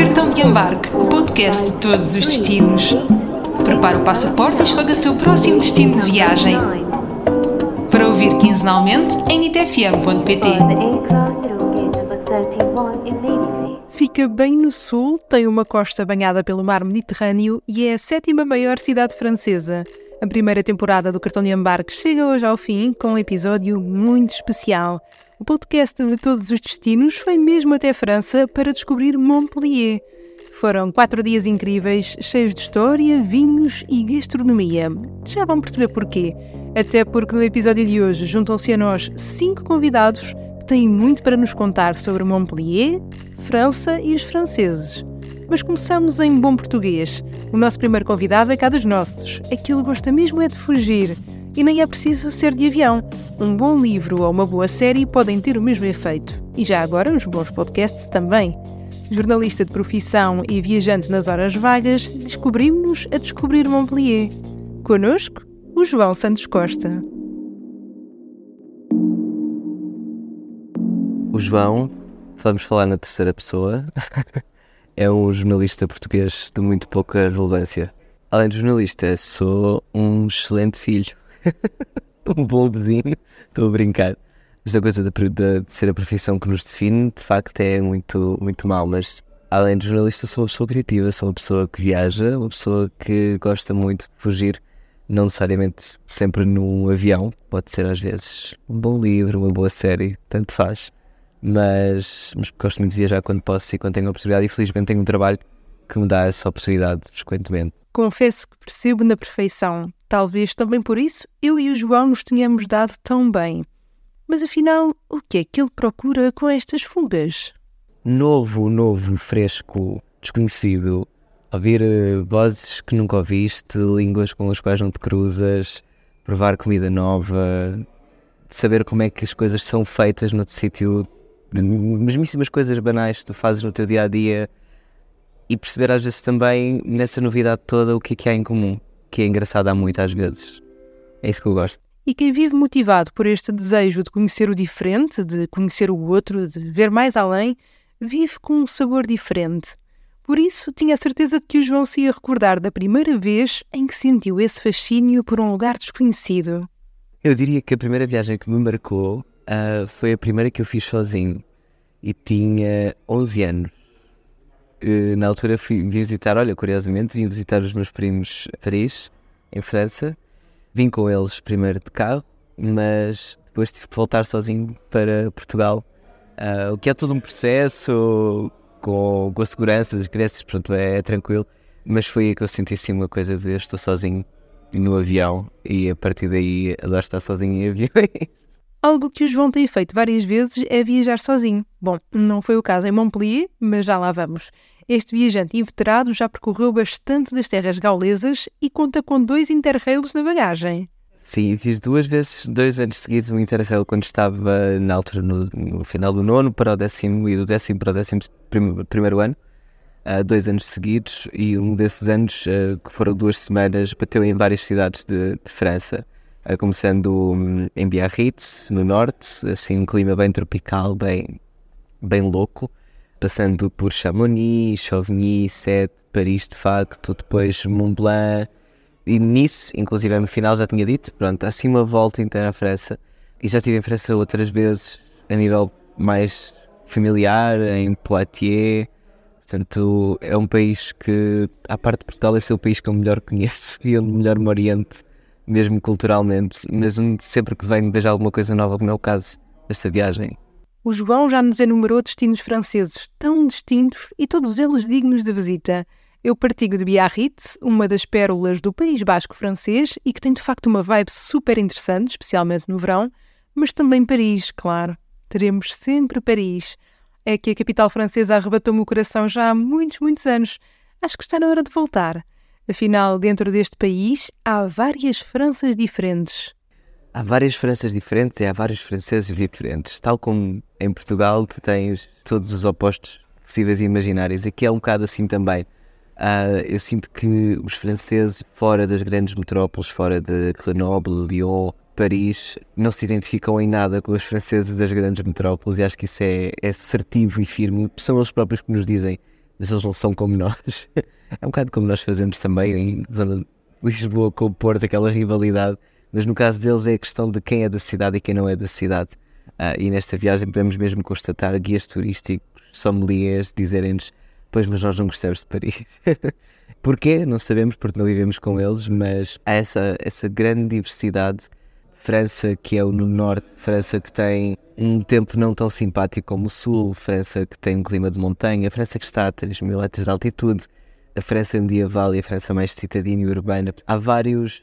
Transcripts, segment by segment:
Cartão de Embarque, o podcast de todos os destinos. Prepare o passaporte e escolha o seu próximo destino de viagem. Para ouvir quinzenalmente em nitfm.pt. Fica bem no sul, tem uma costa banhada pelo mar Mediterrâneo e é a sétima maior cidade francesa. A primeira temporada do Cartão de Embarque chega hoje ao fim com um episódio muito especial. O podcast de todos os destinos foi mesmo até França para descobrir Montpellier. Foram quatro dias incríveis, cheios de história, vinhos e gastronomia. Já vão perceber porquê. Até porque no episódio de hoje juntam-se a nós cinco convidados que têm muito para nos contar sobre Montpellier, França e os franceses. Mas começamos em bom português. O nosso primeiro convidado é cá dos nossos. Aquilo gosta mesmo é de fugir. E nem é preciso ser de avião. Um bom livro ou uma boa série podem ter o mesmo efeito. E já agora, os bons podcasts também. Jornalista de profissão e viajante nas horas vagas, descobrimos-nos a descobrir Montpellier. Conosco, o João Santos Costa. O João, vamos falar na terceira pessoa, é um jornalista português de muito pouca relevância. Além de jornalista, sou um excelente filho. um bom. Estou a brincar. Esta coisa de, de, de, ser a profissão que nos define, de facto, é muito, muito mal. Mas, além de jornalista, sou uma pessoa criativa, sou uma pessoa que viaja, uma pessoa que gosta muito de fugir, não necessariamente sempre num avião. Pode ser, às vezes, um bom livro, uma boa série, tanto faz mas, mas gosto muito de viajar quando posso e quando tenho a oportunidade e felizmente tenho um trabalho que me dá essa oportunidade frequentemente. Confesso que percebo na perfeição. Talvez também por isso eu e o João nos tenhamos dado tão bem. Mas afinal, o que é que ele procura com estas fugas? Novo, novo, fresco, desconhecido. Ouvir uh, vozes que nunca ouviste, línguas com as quais não te cruzas, provar comida nova, saber como é que as coisas são feitas noutro sítio mesmíssimas coisas banais que tu fazes no teu dia a dia e perceber às vezes também nessa novidade toda o que é que há em comum, que é engraçado há muito às vezes. É isso que eu gosto. E quem vive motivado por este desejo de conhecer o diferente, de conhecer o outro, de ver mais além, vive com um sabor diferente. Por isso, tinha a certeza de que o João se ia recordar da primeira vez em que sentiu esse fascínio por um lugar desconhecido. Eu diria que a primeira viagem que me marcou Uh, foi a primeira que eu fiz sozinho e tinha 11 anos. Uh, na altura fui visitar, olha, curiosamente, vim visitar os meus primos a Paris, em França. Vim com eles primeiro de carro, mas depois tive que voltar sozinho para Portugal. Uh, o que é todo um processo com, com a segurança das crianças, pronto, é, é tranquilo. Mas foi aí que eu senti assim uma coisa de estou sozinho no avião e a partir daí adoro estar sozinho em aviões. Algo que o João tem feito várias vezes é viajar sozinho. Bom, não foi o caso em Montpellier, mas já lá vamos. Este viajante inveterado já percorreu bastante das terras gaulesas e conta com dois interrails na bagagem. Sim, fiz duas vezes, dois anos seguidos, um interrail quando estava na altura, no, no, final do nono para o décimo e do décimo para o décimo prim, primeiro ano. Uh, dois anos seguidos e um desses anos, uh, que foram duas semanas, bateu em várias cidades de, de França. Eh, começando hum, em Biarritz, no norte, assim um clima bem tropical, bem, bem louco, passando por Chamonix, Chauvigny, Sète, Paris de facto, depois Mont Blanc. E Nice, inclusive no final já tinha dito, pronto, assim uma volta inteira à França. E já estive em França outras vezes a nível mais familiar, em Poitiers, portanto é um país que, à parte de Portugal, esse é o país que eu melhor conheço e onde melhor me oriento mesmo culturalmente, mas sempre que venho vejo alguma coisa nova, como é o caso desta viagem. O João já nos enumerou destinos franceses tão distintos e todos eles dignos de visita. Eu partigo de Biarritz, uma das pérolas do País Basco francês e que tem de facto uma vibe super interessante, especialmente no verão, mas também Paris, claro. Teremos sempre Paris. É que a capital francesa arrebatou-me o coração já há muitos, muitos anos. Acho que está na hora de voltar. Afinal, dentro deste país há várias Franças diferentes. Há várias Franças diferentes e há vários franceses diferentes. Tal como em Portugal tu tens todos os opostos possíveis e imaginários. Aqui é um bocado assim também. Uh, eu sinto que os franceses fora das grandes metrópoles, fora de Grenoble, Lyon, Paris, não se identificam em nada com os franceses das grandes metrópoles e acho que isso é, é assertivo e firme. São eles próprios que nos dizem mas eles não são como nós. é um bocado como nós fazemos também em Lisboa com o Porto, aquela rivalidade, mas no caso deles é a questão de quem é da cidade e quem não é da cidade. Uh, e nesta viagem podemos mesmo constatar guias turísticos, sommeliers, dizerem-nos: Pois, mas nós não gostamos de Paris. Porquê? Não sabemos, porque não vivemos com eles, mas há essa, essa grande diversidade. França, que é o no norte, França que tem um tempo não tão simpático como o sul, França que tem um clima de montanha, França que está a 3 mil metros de altitude, a França medieval e a França mais citadina e urbana. Há vários,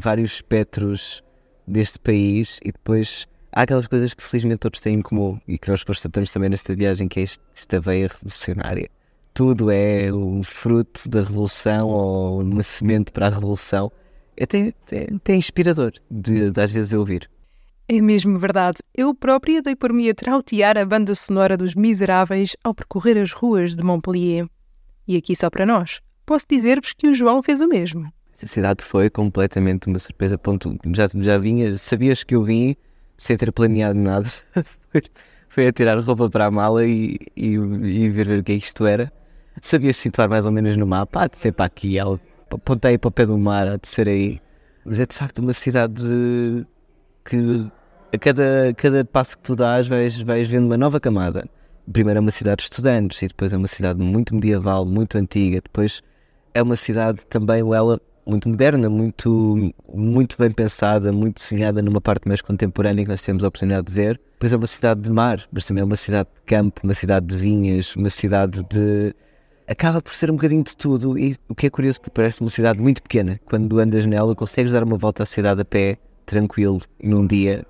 vários espectros deste país e depois há aquelas coisas que felizmente todos têm em comum e que nós constatamos também nesta viagem, que é esta veia revolucionária. Tudo é um fruto da revolução ou uma semente para a revolução. É até, até, até inspirador de, de às vezes ouvir. É mesmo verdade. Eu própria dei por mim a trautear a banda sonora dos Miseráveis ao percorrer as ruas de Montpellier. E aqui só para nós, posso dizer-vos que o João fez o mesmo. A cidade foi completamente uma surpresa. Ponto, já, já vinha, sabias que eu vim sem ter planeado nada. foi a tirar roupa para a mala e, e, e ver, ver o que é que isto era. Sabia situar mais ou menos no mapa, há de ser para aqui, apontei para o pé do mar, há de ser aí. Mas é de facto uma cidade que a cada, cada passo que tu dás vais, vais vendo uma nova camada. Primeiro é uma cidade de estudantes e depois é uma cidade muito medieval, muito antiga. Depois é uma cidade também, ela muito moderna, muito, muito bem pensada, muito desenhada numa parte mais contemporânea que nós temos a oportunidade de ver. Depois é uma cidade de mar, mas também é uma cidade de campo, uma cidade de vinhas, uma cidade de. Acaba por ser um bocadinho de tudo e o que é curioso porque parece uma cidade muito pequena. Quando andas nela, consegues dar uma volta à cidade a pé, tranquilo, num dia,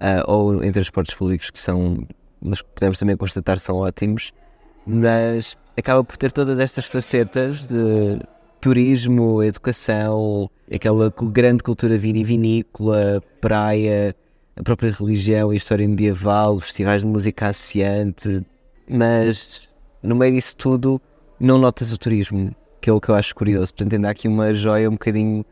uh, ou em transportes públicos que são, mas podemos também constatar são ótimos, mas acaba por ter todas estas facetas de turismo, educação, aquela grande cultura vinivinícola, praia, a própria religião e história medieval, festivais de música associante, mas no meio disso tudo não notas o turismo, que é o que eu acho curioso. Portanto, ainda há aqui uma joia um bocadinho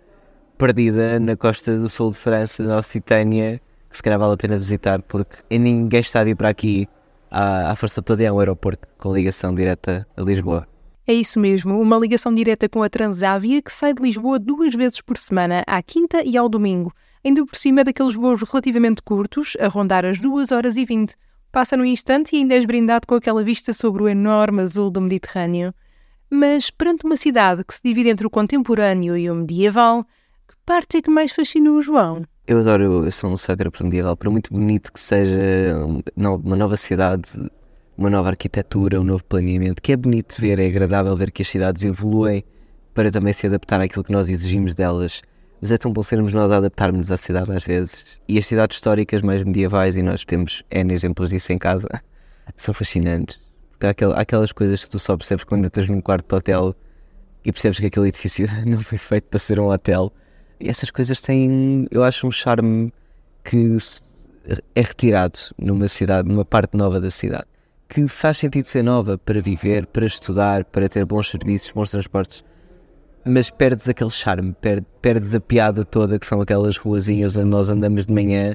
perdida na costa do sul de França, na Occitânia, que se calhar vale a pena visitar, porque ninguém está a vir para aqui à, à força toda é um aeroporto com ligação direta a Lisboa. É isso mesmo, uma ligação direta com a Transávia que sai de Lisboa duas vezes por semana, à quinta e ao domingo, ainda por cima daqueles voos relativamente curtos, a rondar as 2 horas e 20. Passa num instante e ainda és brindado com aquela vista sobre o enorme azul do Mediterrâneo. Mas perante uma cidade que se divide entre o contemporâneo e o medieval, que parte é que mais fascina o João? Eu adoro, eu sou um sagrado medieval, por muito bonito que seja uma nova cidade uma nova arquitetura, um novo planeamento, que é bonito ver, é agradável ver que as cidades evoluem para também se adaptar àquilo que nós exigimos delas. Mas é tão bom sermos nós a adaptarmos à cidade às vezes. E as cidades históricas mais medievais, e nós temos N exemplos disso em casa, são fascinantes. Porque há, aquelas coisas que tu só percebes quando entras num quarto de hotel e percebes que aquele edifício não foi feito para ser um hotel. E essas coisas têm, eu acho, um charme que é retirado numa cidade, numa parte nova da cidade que faz sentido ser nova para viver, para estudar, para ter bons serviços, bons transportes, mas perdes aquele charme, perdes, perdes a piada toda que são aquelas ruazinhas onde nós andamos de manhã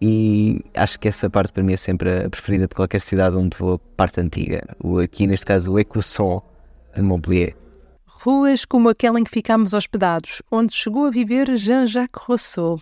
e acho que essa parte para mim é sempre a preferida de qualquer cidade onde vou, parte antiga. O, aqui neste caso o Ecosson de Montpellier. Ruas como aquela em que ficámos hospedados, onde chegou a viver Jean-Jacques Rousseau.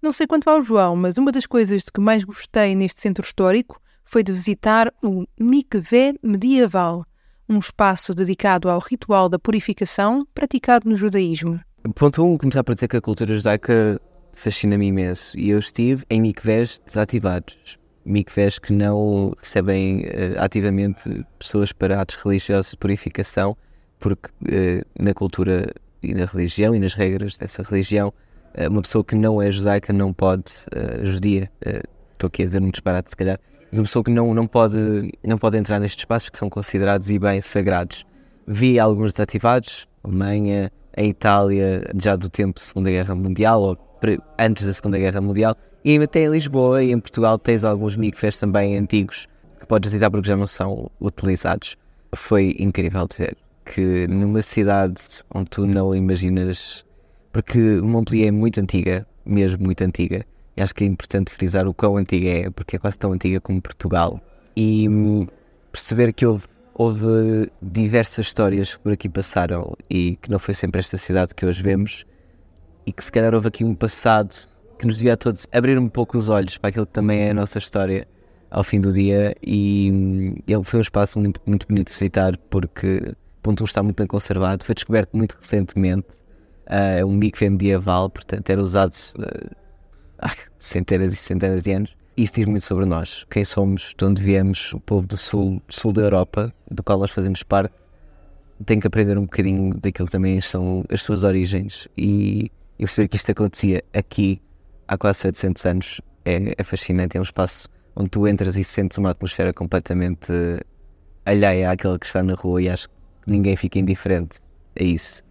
Não sei quanto ao João, mas uma das coisas de que mais gostei neste centro histórico foi de visitar o Mikvé medieval, um espaço dedicado ao ritual da purificação praticado no judaísmo. Ponto 1, um, começar por dizer que a cultura judaica fascina-me imenso e eu estive em mikvés desativados. Mikvés que não recebem uh, ativamente pessoas para atos religiosos de purificação, porque uh, na cultura e na religião e nas regras dessa religião, uh, uma pessoa que não é judaica não pode, judia, estou aqui a dizer um disparate se calhar, uma pessoa que não, não, pode, não pode entrar nestes espaços que são considerados e bem sagrados. Vi alguns desativados, Alemanha, a Itália, já do tempo da Segunda Guerra Mundial, ou antes da Segunda Guerra Mundial, e até em Lisboa e em Portugal tens alguns micfés também antigos que podes visitar porque já não são utilizados. Foi incrível ver que numa cidade onde tu não imaginas, porque Montpellier é muito antiga, mesmo muito antiga, e acho que é importante frisar o quão antiga é, porque é quase tão antiga como Portugal. E hum, perceber que houve houve diversas histórias que por aqui passaram e que não foi sempre esta cidade que hoje vemos. E que se calhar houve aqui um passado que nos devia a todos abrir um pouco os olhos para aquilo que também é a nossa história ao fim do dia. E ele foi um espaço muito, muito bonito de visitar porque ponto está muito bem conservado, foi descoberto muito recentemente, uh, é um mikve medieval, portanto era usado uh, há centenas e centenas de anos isso diz muito sobre nós, quem somos, de onde viemos, o povo do sul, sul da Europa, do qual nós fazemos parte, tem que aprender um bocadinho daquilo que também são as suas origens. E, e perceber que isto acontecia aqui há quase 700 anos. É, é fascinante, é um espaço onde tu entras e sentes uma atmosfera completamente alheia àquela que está na rua e acho que ninguém fica indiferente a isso.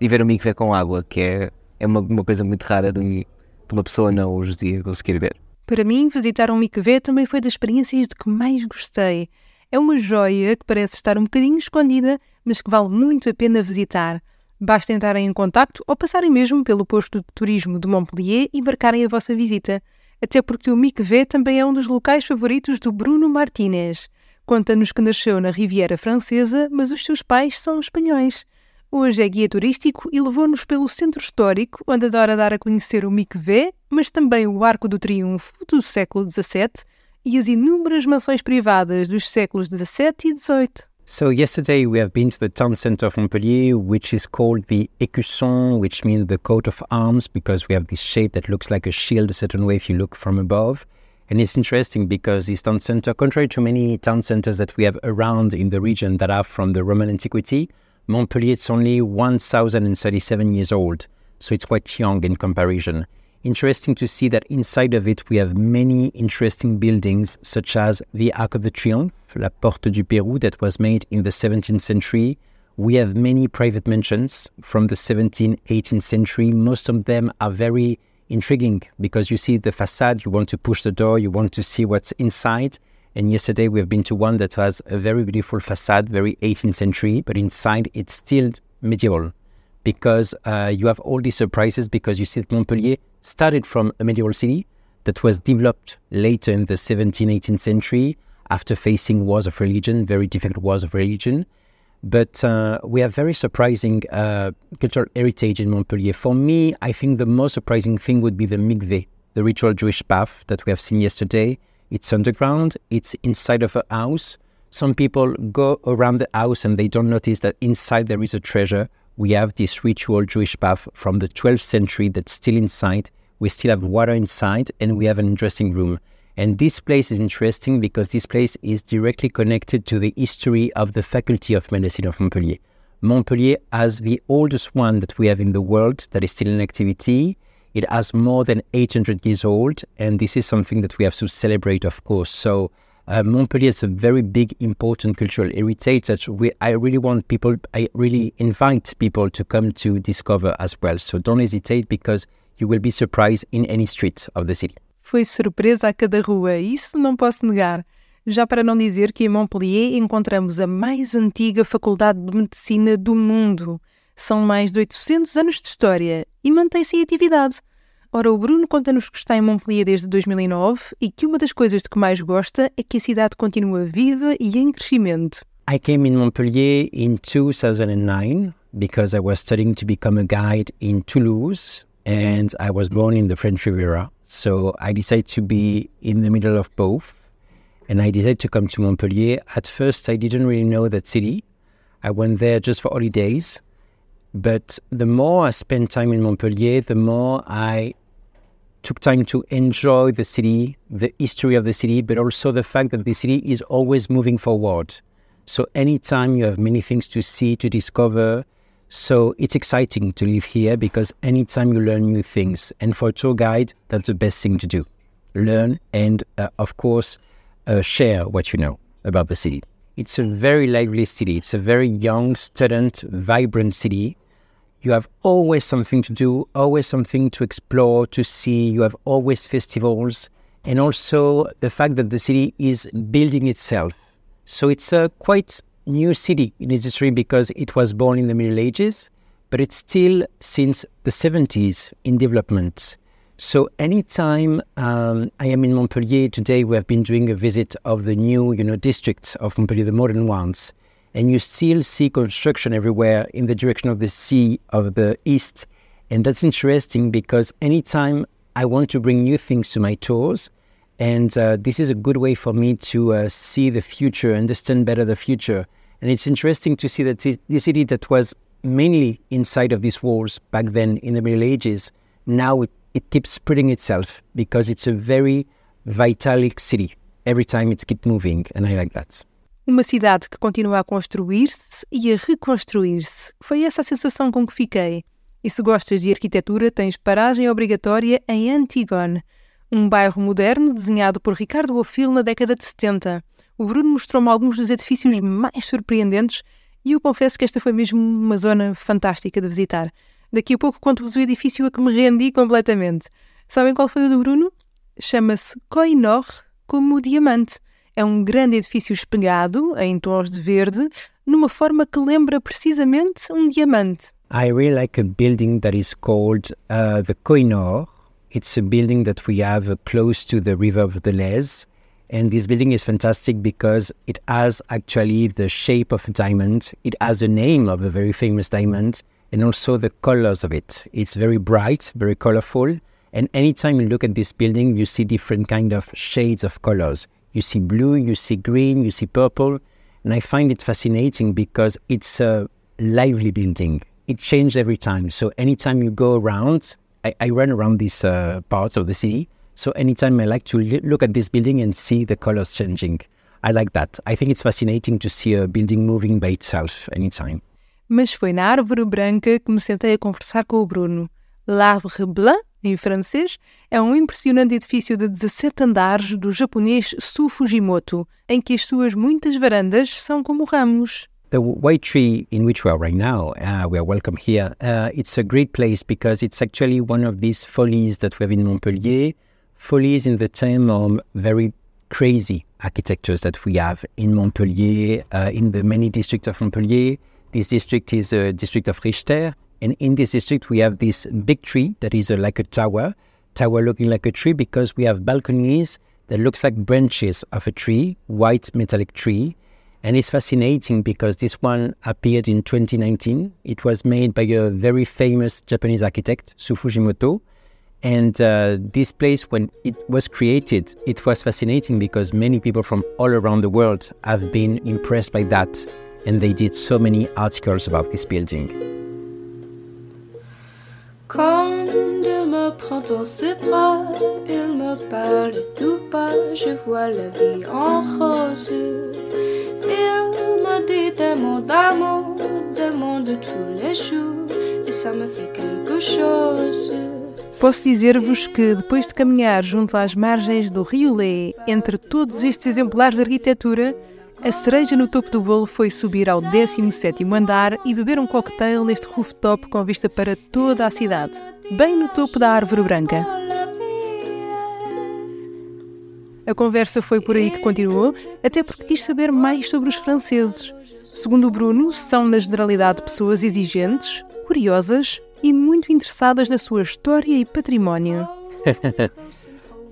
E ver o mikve com água, que é, é uma, uma coisa muito rara de, de uma pessoa não hoje dia conseguir ver. Para mim, visitar um mikvé também foi das experiências de que mais gostei. É uma joia que parece estar um bocadinho escondida, mas que vale muito a pena visitar. Basta entrarem em contacto ou passarem mesmo pelo posto de turismo de Montpellier e marcarem a vossa visita. Até porque o mikvé também é um dos locais favoritos do Bruno Martínez. Conta-nos que nasceu na Riviera Francesa, mas os seus pais são espanhóis. Hoje é guia turístico e levou-nos pelo centro histórico, onde adora dar a conhecer o Mikvé, mas também o Arco do Triunfo do século XVII e as inúmeras mansões privadas dos séculos XVII e XVIII. So yesterday we have been to the town center of Montpellier, which is called the Écusson, which means the coat of arms, because we have this shape that looks like a shield a certain way if you look from above. And it's interesting because this town center, contrary to many town centers that we have around in the region that are from the Roman antiquity, Montpellier is only 1037 years old, so it's quite young in comparison. Interesting to see that inside of it we have many interesting buildings such as the Arc of the Triomphe, La Porte du Pérou that was made in the 17th century. We have many private mansions from the 17th, 18th century. Most of them are very intriguing because you see the facade, you want to push the door, you want to see what's inside. And yesterday we have been to one that has a very beautiful facade, very 18th century, but inside it's still medieval because uh, you have all these surprises because you see that Montpellier started from a medieval city that was developed later in the 17th, 18th century after facing wars of religion, very difficult wars of religion. But uh, we have very surprising uh, cultural heritage in Montpellier. For me, I think the most surprising thing would be the mikveh, the ritual Jewish bath that we have seen yesterday it's underground, it's inside of a house. Some people go around the house and they don't notice that inside there is a treasure. We have this ritual Jewish bath from the 12th century that's still inside. We still have water inside and we have an interesting room. And this place is interesting because this place is directly connected to the history of the Faculty of Medicine of Montpellier. Montpellier has the oldest one that we have in the world that is still in activity. It has more than 800 years old, and this is something that we have to celebrate, of course. So uh, Montpellier is a very big, important cultural heritage that we, I really want people, I really invite people to come to discover as well. So don't hesitate because you will be surprised in any street of the city. Foi surpresa a cada rua, isso não posso negar. Já para não dizer que em Montpellier encontramos a mais antiga faculdade de medicina do mundo. São mais de 800 anos de história e mantém-se em atividade. Ora, o Bruno conta-nos que está em Montpellier desde 2009 e que uma das coisas de que mais gosta é que a cidade continua viva e em crescimento. I came in Montpellier in 2009 because I was studying to become a guide in Toulouse and I was born in the French Riviera. So I decided to be in the middle of both and I decided to come to Montpellier. At first, I didn't really know that city. I went there just for holidays but the more I spent time in Montpellier, the more I took time to enjoy the city, the history of the city, but also the fact that the city is always moving forward. So anytime you have many things to see, to discover, so it's exciting to live here because anytime you learn new things, and for a tour guide, that's the best thing to do. Learn and, uh, of course, uh, share what you know about the city. It's a very lively city. It's a very young, student, vibrant city you have always something to do, always something to explore, to see. You have always festivals, and also the fact that the city is building itself. So it's a quite new city in its history because it was born in the Middle Ages, but it's still since the 70s in development. So anytime um, I am in Montpellier today, we have been doing a visit of the new, you know, districts of Montpellier, the modern ones, and you still see construction everywhere in the direction of the sea of the east, and that's interesting because anytime I want to bring new things to my tours, and uh, this is a good way for me to uh, see the future, understand better the future. And it's interesting to see that this city that was mainly inside of these walls back then in the Middle Ages, now it it keeps spreading itself because it's a very vitalic city. Every time it's keep moving, and I like that. Uma cidade que continua a construir-se e a reconstruir-se. Foi essa a sensação com que fiquei. E se gostas de arquitetura, tens paragem obrigatória em Antigone, um bairro moderno desenhado por Ricardo Ophil na década de 70. O Bruno mostrou-me alguns dos edifícios mais surpreendentes e eu confesso que esta foi mesmo uma zona fantástica de visitar. Daqui a pouco conto-vos o edifício a que me rendi completamente. Sabem qual foi o do Bruno? Chama-se Koinor como diamante. É um grande edifício espelhado, em tons de verde, numa forma que lembra precisamente um diamante. I really like a building that is called uh, the Koinor. It's a building that we have uh, close to the river of the Lez. And this building is fantastic because it has actually the shape of a diamond. It has a name of a very famous diamond and also the colors of it. It's very bright, very colorful. And anytime you look at this building, you see different kind of shades of colors. You see blue, you see green, you see purple. And I find it fascinating because it's a lively building. It changes every time. So anytime you go around, I, I run around these uh, parts of the city. So anytime I like to look at this building and see the colors changing. I like that. I think it's fascinating to see a building moving by itself anytime. mas foi na Árvore Branca que me sentei a conversar com o Bruno. L'Arbre Blanc, em francês, é um impressionante edifício de 17 andares do japonês Su Fujimoto, em que as suas muitas varandas são como ramos. The white tree in which we are right now, uh, we are welcome here. Uh, it's a great place because it's actually one of these folies that we have in Montpellier. Folies in the term of very crazy architectures that we have in Montpellier, uh, in the many districts of Montpellier. This district is a district of Richter. And in this district, we have this big tree that is a, like a tower, tower looking like a tree because we have balconies that looks like branches of a tree, white metallic tree. And it's fascinating because this one appeared in 2019. It was made by a very famous Japanese architect, Su Fujimoto. And uh, this place, when it was created, it was fascinating because many people from all around the world have been impressed by that and they did so many articles about this building. Quand il me prend dans ses bras, il me parle tout bas, je vois la vie en rose. Il me dit des mots d'amour, des mots de tous les jours, et ça me fait quelque chose. Posso dizer-vos que depois de caminhar junto às margens do Rio Lé, entre todos estes exemplares de arquitetura, A cereja no topo do bolo foi subir ao 17º andar e beber um cocktail neste rooftop com vista para toda a cidade, bem no topo da árvore branca. A conversa foi por aí que continuou, até porque quis saber mais sobre os franceses. Segundo o Bruno, são na generalidade pessoas exigentes, curiosas e muito interessadas na sua história e património.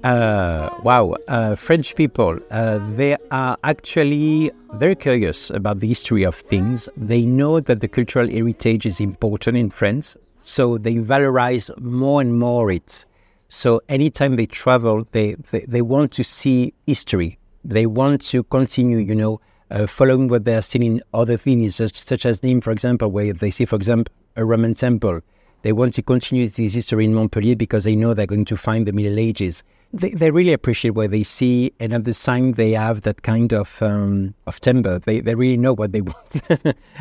Uh, wow, uh, French people, uh, they are actually very curious about the history of things. They know that the cultural heritage is important in France, so they valorize more and more it. So anytime they travel, they, they, they want to see history. They want to continue, you know, uh, following what they are seeing in other things, such, such as Nîmes, for example, where they see, for example, a Roman temple. They want to continue this history in Montpellier because they know they're going to find the Middle Ages they, they really appreciate what they see, and at the time they have that kind of um, of temper. They they really know what they want.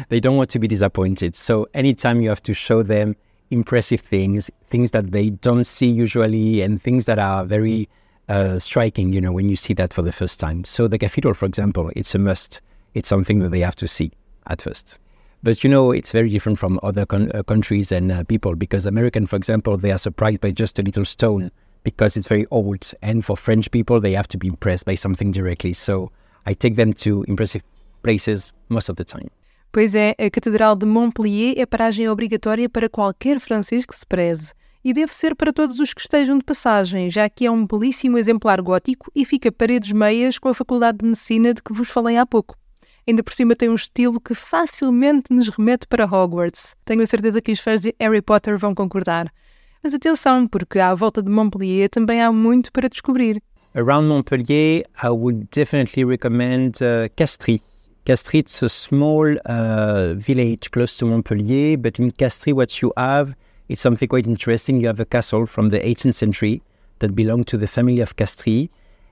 they don't want to be disappointed. So anytime you have to show them impressive things, things that they don't see usually, and things that are very uh, striking, you know, when you see that for the first time. So the cathedral, for example, it's a must. It's something that they have to see at first. But you know, it's very different from other con- uh, countries and uh, people because American, for example, they are surprised by just a little stone because it's very old. And for French people, they have to be impressed by something directly. So I take them to impressive places most of the time. Pois é, a Catedral de Montpellier é paragem obrigatória para qualquer francês que se preze. e deve ser para todos os que estejam de passagem, já que é um belíssimo exemplar gótico e fica paredes meias com a Faculdade de Medicina de que vos falei há pouco. Ainda por cima tem um estilo que facilmente nos remete para Hogwarts. Tenho a certeza que os fãs de Harry Potter vão concordar. Mas atenção, porque à volta de Montpellier também há muito para descobrir. Around Montpellier, I would definitely recommend uh, Castries. Castries is a small uh, village close to Montpellier, but in Castries, what you have is something quite interesting. You have a castle from the 18th century that belonged to the family of Castries.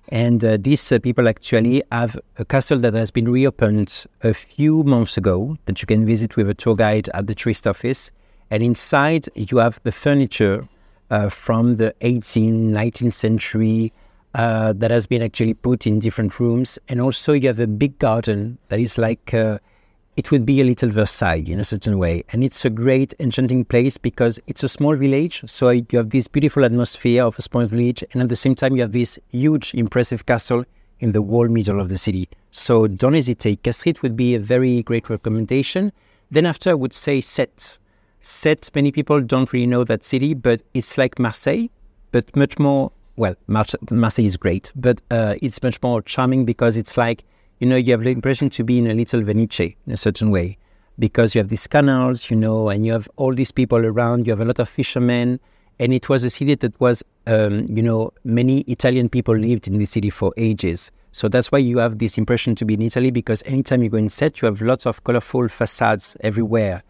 And uh, these uh, people actually have a castle that has been reopened a few months ago that you can visit with a tour guide at the tourist office. And inside, you have the furniture uh, from the 18th, 19th century uh, that has been actually put in different rooms. And also, you have a big garden that is like uh, it would be a little Versailles in a certain way. And it's a great, enchanting place because it's a small village. So you have this beautiful atmosphere of a small village. And at the same time, you have this huge, impressive castle in the whole middle of the city. So don't hesitate. Castries would be a very great recommendation. Then after, I would say Sète. Sète, many people don't really know that city, but it's like Marseille, but much more, well, Marseille is great, but uh, it's much more charming because it's like you know, you have the impression to be in a little Venice in a certain way because you have these canals, you know, and you have all these people around. You have a lot of fishermen, and it was a city that was, um, you know, many Italian people lived in the city for ages. So that's why you have this impression to be in Italy because anytime you go in Sète, you have lots of colorful facades everywhere.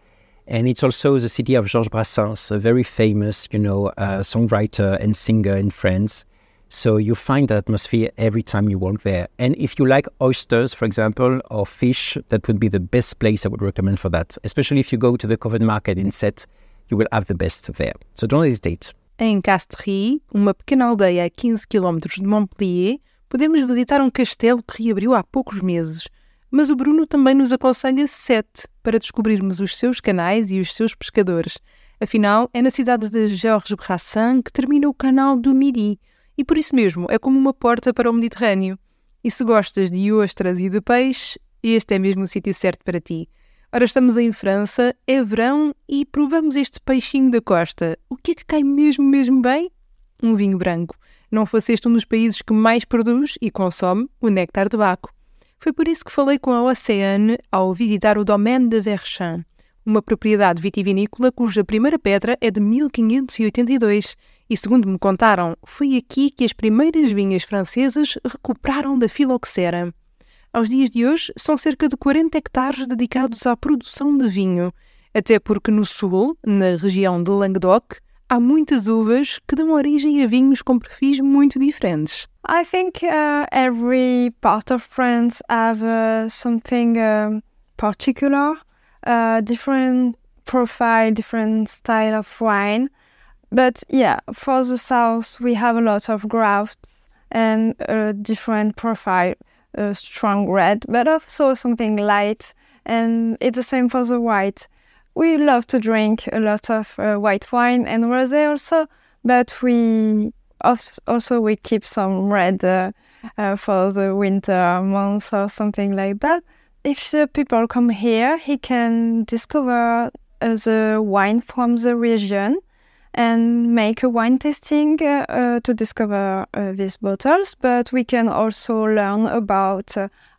And it's also the city of Georges Brassens, a very famous, you know, uh, songwriter and singer in France. So you find that atmosphere every time you walk there. And if you like oysters, for example, or fish, that would be the best place I would recommend for that. Especially if you go to the covered market in Set, you will have the best there. So don't hesitate. Em Castries, uma pequena aldeia a 15 km de Montpellier, podemos visitar um castelo que reabriu há poucos meses. Mas o Bruno também nos aconselha Sete para descobrirmos os seus canais e os seus pescadores. Afinal, é na cidade de Georges Brassens que termina o canal do Midi, e por isso mesmo é como uma porta para o Mediterrâneo. E se gostas de ostras e de peixe, este é mesmo o sítio certo para ti. Ora, estamos em França, é verão e provamos este peixinho da costa. O que é que cai mesmo, mesmo bem? Um vinho branco. Não fosse este um dos países que mais produz e consome o néctar de Baco. Foi por isso que falei com a Océane ao visitar o Domaine de Verchamp, uma propriedade vitivinícola cuja primeira pedra é de 1582 e segundo me contaram, foi aqui que as primeiras vinhas francesas recuperaram da filoxera. Aos dias de hoje, são cerca de 40 hectares dedicados à produção de vinho, até porque no sul, na região de Languedoc, há muitas uvas que dão origem a vinhos com perfis muito diferentes. I think uh, every part of France have uh, something uh, particular, different profile, different style of wine. But yeah, for the south, we have a lot of grafts and a different profile, a strong red, but also something light. And it's the same for the white. We love to drink a lot of uh, white wine and rosé also, but we also we keep some red uh, uh, for the winter months or something like that. If the people come here, he can discover uh, the wine from the region and make a wine tasting uh, uh, to discover these bottles. But we can also learn about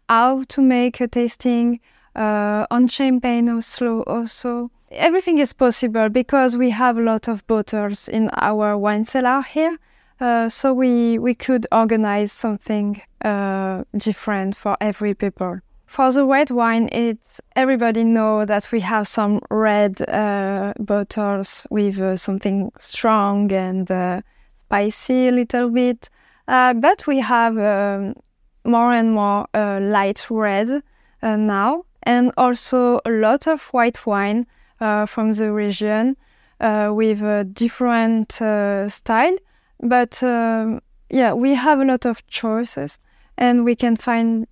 how to make a tasting uh, on champagne also. Also, everything is possible because we have a lot of bottles in our wine cellar here. Uh, so we we could organize something different for every people. For the white wine, it's everybody know that we have some red uh, bottles with uh, something strong and uh, spicy a little bit, uh, but we have um, more and more uh, light red uh, now, and also a lot of white wine from the region with a different style. But um, yeah, we have a lot of choices, and we can find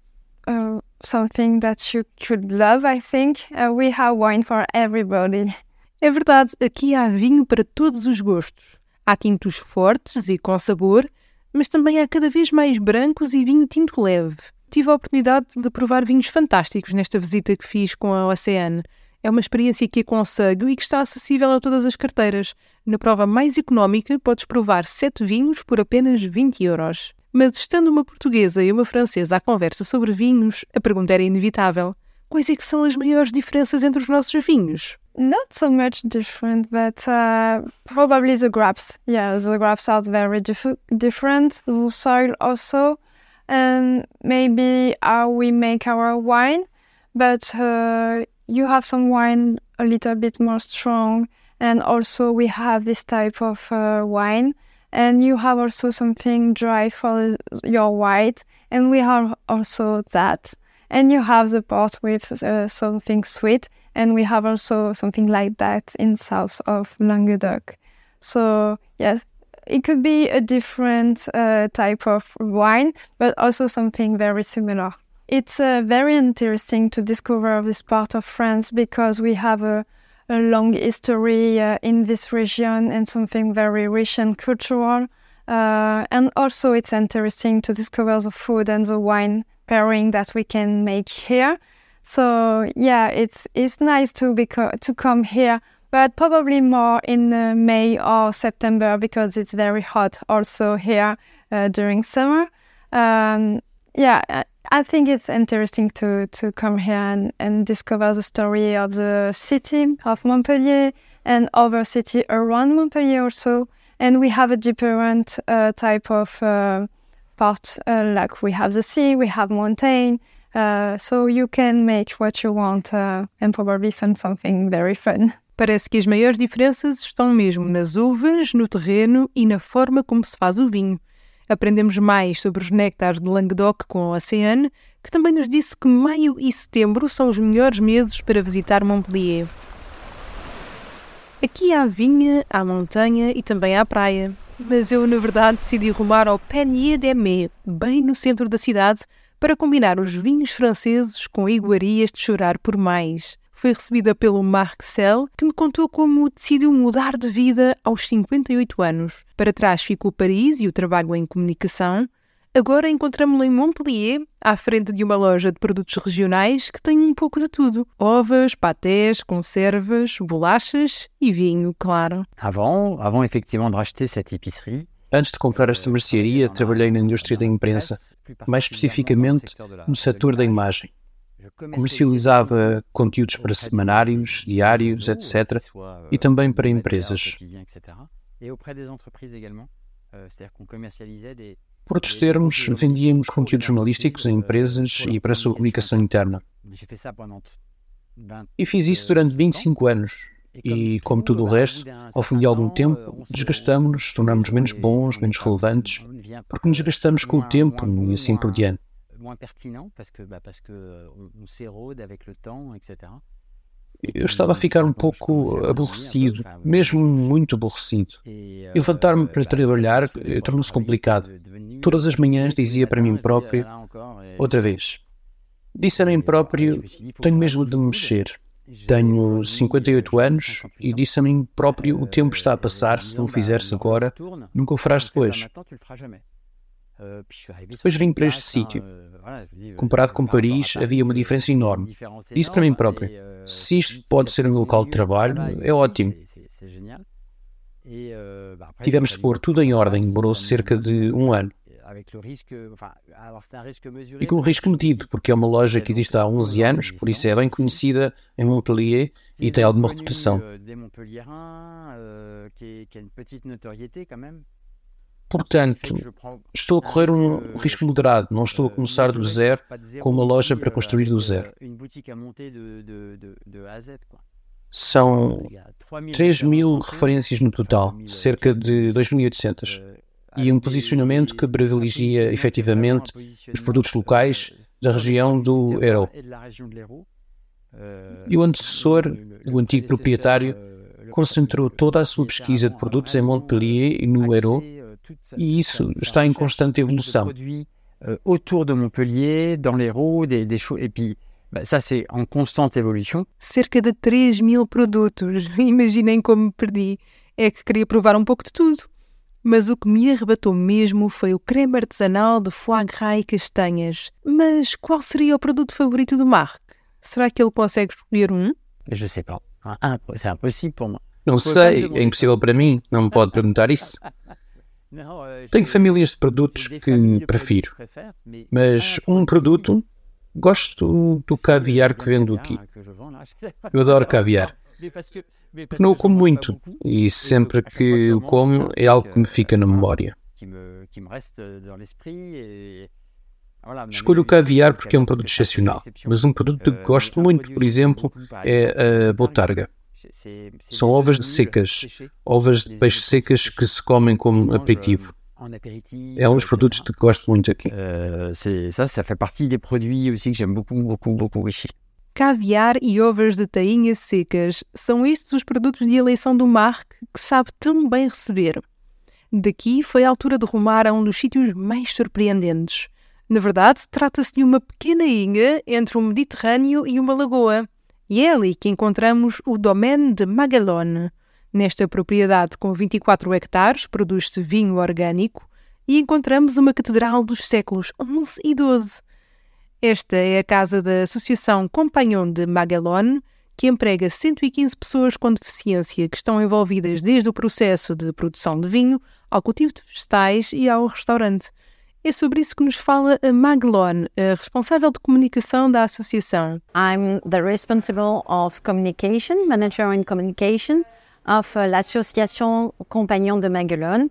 something that you could love, I think. Uh, we have wine for everybody. É verdade, aqui há vinho para todos os gostos. Há tintos fortes e com sabor, mas também há cada vez mais brancos e vinho tinto leve. Tive a oportunidade de provar vinhos fantásticos nesta visita que fiz com a Oceane. É uma experiência que aconselho e que está acessível a todas as carteiras. Na prova mais económica, podes provar 7 vinhos por apenas 20 euros. Mas estando uma portuguesa e uma francesa à conversa sobre vinhos, a pergunta era inevitável. Quais é que são as maiores diferenças entre os nossos vinhos? Not so much different, but uh, probably the grapes. Yeah, the grapes are very dif- different. The soil also, and maybe how we make our wine. But uh, you have some wine a little bit more strong, and also we have this type of uh, wine, and you have also something dry for your white, and we have also that, and you have the part with uh, something sweet, and we have also something like that in south of Languedoc. So yes, it could be a different uh, type of wine, but also something very similar. It's uh, very interesting to discover this part of France because we have a, a long history uh, in this region and something very rich and cultural. Uh, and also, it's interesting to discover the food and the wine pairing that we can make here. So yeah, it's it's nice to beco- to come here, but probably more in uh, May or September because it's very hot also here uh, during summer. Um, yeah, I think it's interesting to to come here and, and discover the story of the city of Montpellier and other city around Montpellier also. And we have a different uh, type of uh, part, uh, like we have the sea, we have mountain. Uh, so you can make what you want and probably find something very fun. Parece que as maiores diferenças estão mesmo nas uvas, no terreno e na forma como se faz o vinho. Aprendemos mais sobre os néctares de Languedoc com a Oceane, que também nos disse que maio e setembro são os melhores meses para visitar Montpellier. Aqui há vinha, há montanha e também há praia. Mas eu, na verdade, decidi rumar ao Panier d'Aimé, bem no centro da cidade, para combinar os vinhos franceses com iguarias de chorar por mais foi recebida pelo Marcel, que me contou como decidiu mudar de vida aos 58 anos. Para trás ficou Paris e o trabalho em comunicação. Agora encontramos-lo em Montpellier, à frente de uma loja de produtos regionais que tem um pouco de tudo: ovas, patés, conservas, bolachas e vinho, claro. Avant, avant effectivement de racheter cette épicerie, Antes de comprar esta mercearia, trabalhei na indústria da imprensa, mais especificamente no setor da imagem. Comercializava conteúdos para semanários, diários, etc. e também para empresas. Por outros termos, vendíamos conteúdos jornalísticos a empresas e para a sua comunicação interna. E fiz isso durante 25 anos. E, como tudo o resto, ao fim de algum tempo, desgastamos-nos, tornamos menos bons, menos relevantes, porque nos gastamos com o tempo e assim por diante. Eu estava a ficar um pouco aborrecido, mesmo muito aborrecido. E levantar-me para trabalhar tornou-se complicado. Todas as manhãs dizia para mim próprio, outra vez. Disse a mim próprio, tenho mesmo de me mexer. Tenho 58 anos e disse a mim próprio: o tempo está a passar, se não fizeres agora, nunca o farás depois. Depois vim para este sítio. Comparado com Paris, havia uma diferença enorme. Disse para mim próprio: se isto pode ser um local de trabalho, é ótimo. Tivemos de pôr tudo em ordem, demorou cerca de um ano. E com o risco medido, porque é uma loja que existe há 11 anos, por isso é bem conhecida em Montpellier e tem alguma reputação. Portanto, estou a correr um risco moderado, não estou a começar do zero com uma loja para construir do zero. São 3 mil referências no total, cerca de 2.800, e um posicionamento que privilegia efetivamente os produtos locais da região do Hérault. E o antecessor, o antigo proprietário, concentrou toda a sua pesquisa de produtos em Montpellier e no Hérault, e isso está em constante evolução. Autour de Montpellier, dans l'Hérault, des, des choses, et puis ça c'est en constante évolution. Cerca de 3 mil produtos. Imaginem como me perdi. É que queria provar um pouco de tudo. Mas o que me arrebatou mesmo foi o creme artesanal de foie gras e castanhas. Mas qual seria o produto favorito do Marc? Será que ele consegue escolher um? Je sais pas. Ah, c'est impossible pour moi. Não sei, é impossível para mim, não me pode perguntar isso. Tenho famílias de produtos que prefiro, mas um produto gosto do caviar que vendo aqui. Eu adoro caviar. Porque não o como muito e sempre que o como é algo que me fica na memória. Escolho o caviar porque é um produto excepcional, mas um produto que gosto muito, por exemplo, é a botarga. São ovas de secas, ovas de peixe secas que se comem como aperitivo. É um dos produtos que gosto muito aqui. ça, ça fait partie des produits aussi que j'aime beaucoup, beaucoup, beaucoup ici. Caviar e ovas de tainha secas são estes os produtos de eleição do Marc que sabe tão bem receber. Daqui foi a altura de rumar a um dos sítios mais surpreendentes. Na verdade, trata-se de uma pequena ilha entre o Mediterrâneo e uma lagoa. E é ali que encontramos o Domaine de Magalone. Nesta propriedade com 24 hectares produz-se vinho orgânico e encontramos uma catedral dos séculos XI e XII. Esta é a casa da Associação Compagnon de Magalone, que emprega 115 pessoas com deficiência que estão envolvidas desde o processo de produção de vinho ao cultivo de vegetais e ao restaurante. É sobre isso que nos fala a Maglone, a responsável de comunicação da associação. I'm the responsible of communication, manager in communication of uh, l'association Compagnon de Maguelone.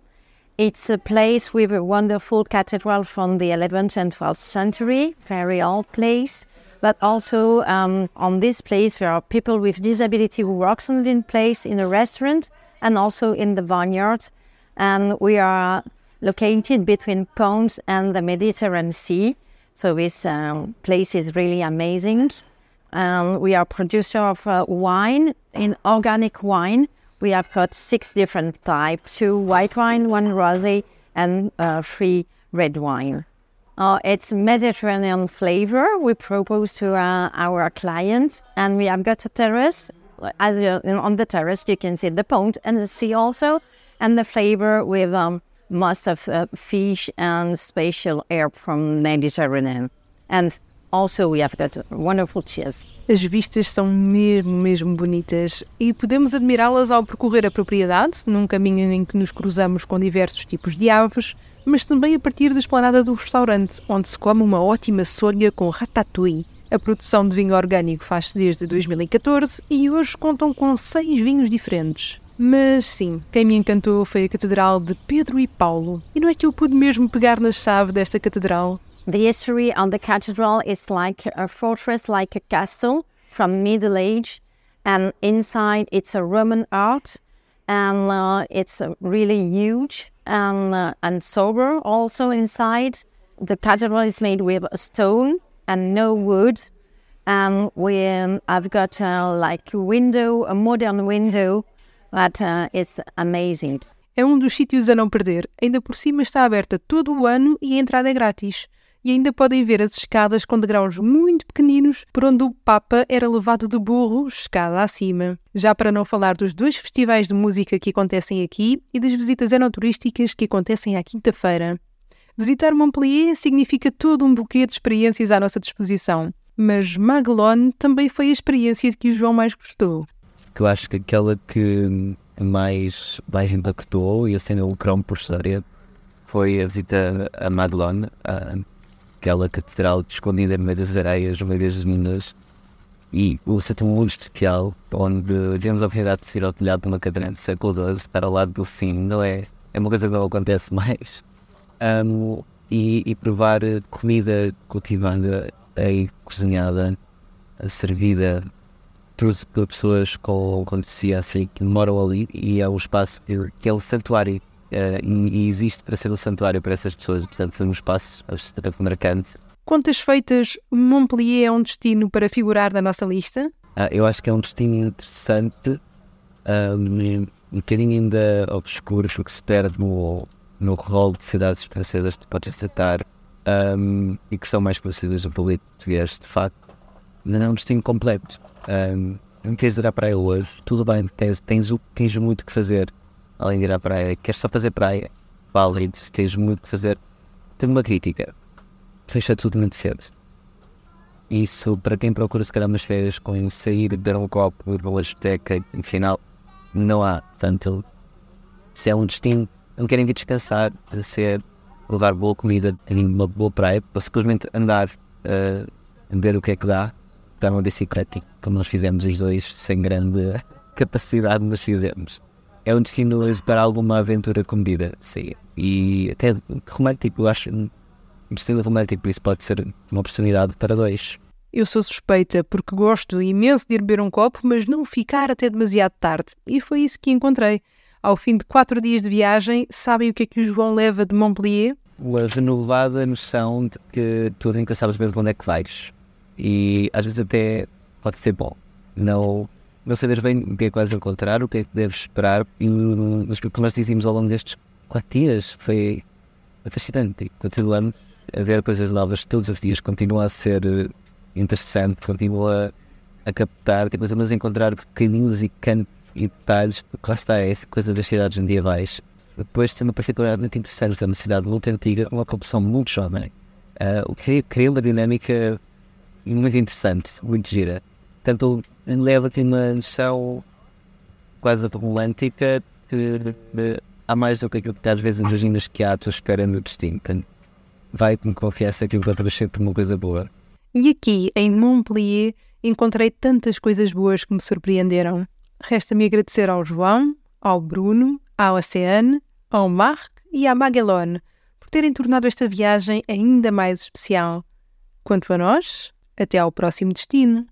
It's a place with a wonderful cathedral from the 11th and 12th century, very old place. But also um, on this place, there are people with disability who work on the place in a restaurant and also in the vineyard. And we are located between Ponds and the Mediterranean Sea. So this um, place is really amazing. Um, we are producer of uh, wine in organic wine. We have got six different types: two white wine, one rosé, and uh, three red wine. Uh, it's Mediterranean flavor we propose to uh, our clients, and we have got a terrace. As you, on the terrace, you can see the pond and the sea also, and the flavor with um, most of uh, fish and special air from Mediterranean. And also we have got wonderful cheese. As vistas são mesmo, mesmo bonitas e podemos admirá-las ao percorrer a propriedade, num caminho em que nos cruzamos com diversos tipos de aves, mas também a partir da esplanada do restaurante, onde se come uma ótima solha com ratatouille. A produção de vinho orgânico faz-se desde 2014 e hoje contam com seis vinhos diferentes. Mas sim, quem me encantou foi a Catedral de Pedro e Paulo. E não é que eu pude mesmo pegar na chave desta catedral? The history on the cathedral is like a fortress, like a castle from Middle Age, and inside it's a Roman art, and uh, it's uh, really huge and uh, and sober also inside. The cathedral is made with stone and no wood, and we um, I've got uh, like a window, a modern window, but uh, it's amazing. É um dos sítios a não perder. Ainda por cima está aberta todo o ano e a entrada é grátis. E ainda podem ver as escadas com degraus muito pequeninos por onde o Papa era levado de burro, escada acima. Já para não falar dos dois festivais de música que acontecem aqui e das visitas enoturísticas que acontecem à quinta-feira. Visitar Montpellier significa todo um buquê de experiências à nossa disposição. Mas Maglone também foi a experiência que o João mais gostou. Que eu acho que aquela que mais, mais impactou e acendeu o cromo por história foi a visita a Maglone, aquela catedral escondida no meio das areias, no meio das minas, e o um mundo especial, onde tivemos a oportunidade de subir ao telhado de uma cadeirante do século XII, estar ao lado do fim, não é? É uma coisa que não acontece mais. Um, e, e, provar comida cultivada e cozinhada, servida tudo por pessoas com, com deficiência que moram ali e é um espaço que, é um santuário Uh, e, e, existe para ser um santuário para essas pessoas, portanto foi um espaço absolutamente marcante. Contas feitas, Montpellier é um destino para figurar na nossa lista? Uh, eu acho que é um destino interessante, um, um bocadinho ainda obscuro, porque se perde no, no rol de cidades francesas que podes citar um, e que são mais conhecidas no público português, de facto, mas é um destino completo. Um, não queres ir à praia hoje, tudo bem, tens, tens, tens muito que fazer além de ir à praia, queres só fazer praia, se tens muito que fazer, tenho uma crítica. Fecha tudo muito cedo. Isso, para quem procura se calhar umas férias com sair, beber um copo, ir para uma discoteca, no final, não há. Portanto, se é um destino, não querem vir descansar, ser levar boa comida, uma boa praia, ou simplesmente andar, uh, ver o que é que dá, dar uma bicicleta, como nós fizemos os dois, sem grande capacidade, mas fizemos. É um destino para alguma aventura comida, sim. E até romântico, eu acho um destino romântico, por isso pode ser uma oportunidade para dois. Eu sou suspeita porque gosto imenso de ir beber um copo, mas não ficar até demasiado tarde. E foi isso que encontrei. Ao fim de quatro dias de viagem, sabem o que é que o João leva de Montpellier? Uma renovada noção de que tu nunca sabes mesmo onde é que vais. E às vezes até pode ser bom. Não, não saberes bem o que é que vais encontrar, o que é que deves esperar. E o que nós dizíamos ao longo destes quatro dias foi fascinante. Continuamos a ver coisas novas todos os dias, continua a ser eh, interessante, continua a, captar, depois a encontrar pequeninos e cantos e detalhes, porque lá está, é essa coisa das cidades medievais. Depois tem uma particularidade interessante, é uma cidade muito antiga, uma população muito jovem, uh, o que cria uma dinâmica muito interessante, muito gira. Portanto, leva aqui uma noção quase romântica que há mais do que aquilo que às vezes imaginas que há à tua espera no destino. Portanto, vai-me confiar se aquilo vai sempre uma coisa boa. E aqui, em Montpellier, encontrei tantas coisas boas que me surpreenderam. Resta-me agradecer ao João, ao Bruno, ao Oceane, ao Marc e à Maguelone por terem tornado esta viagem ainda mais especial. Quanto a nós, até ao próximo destino.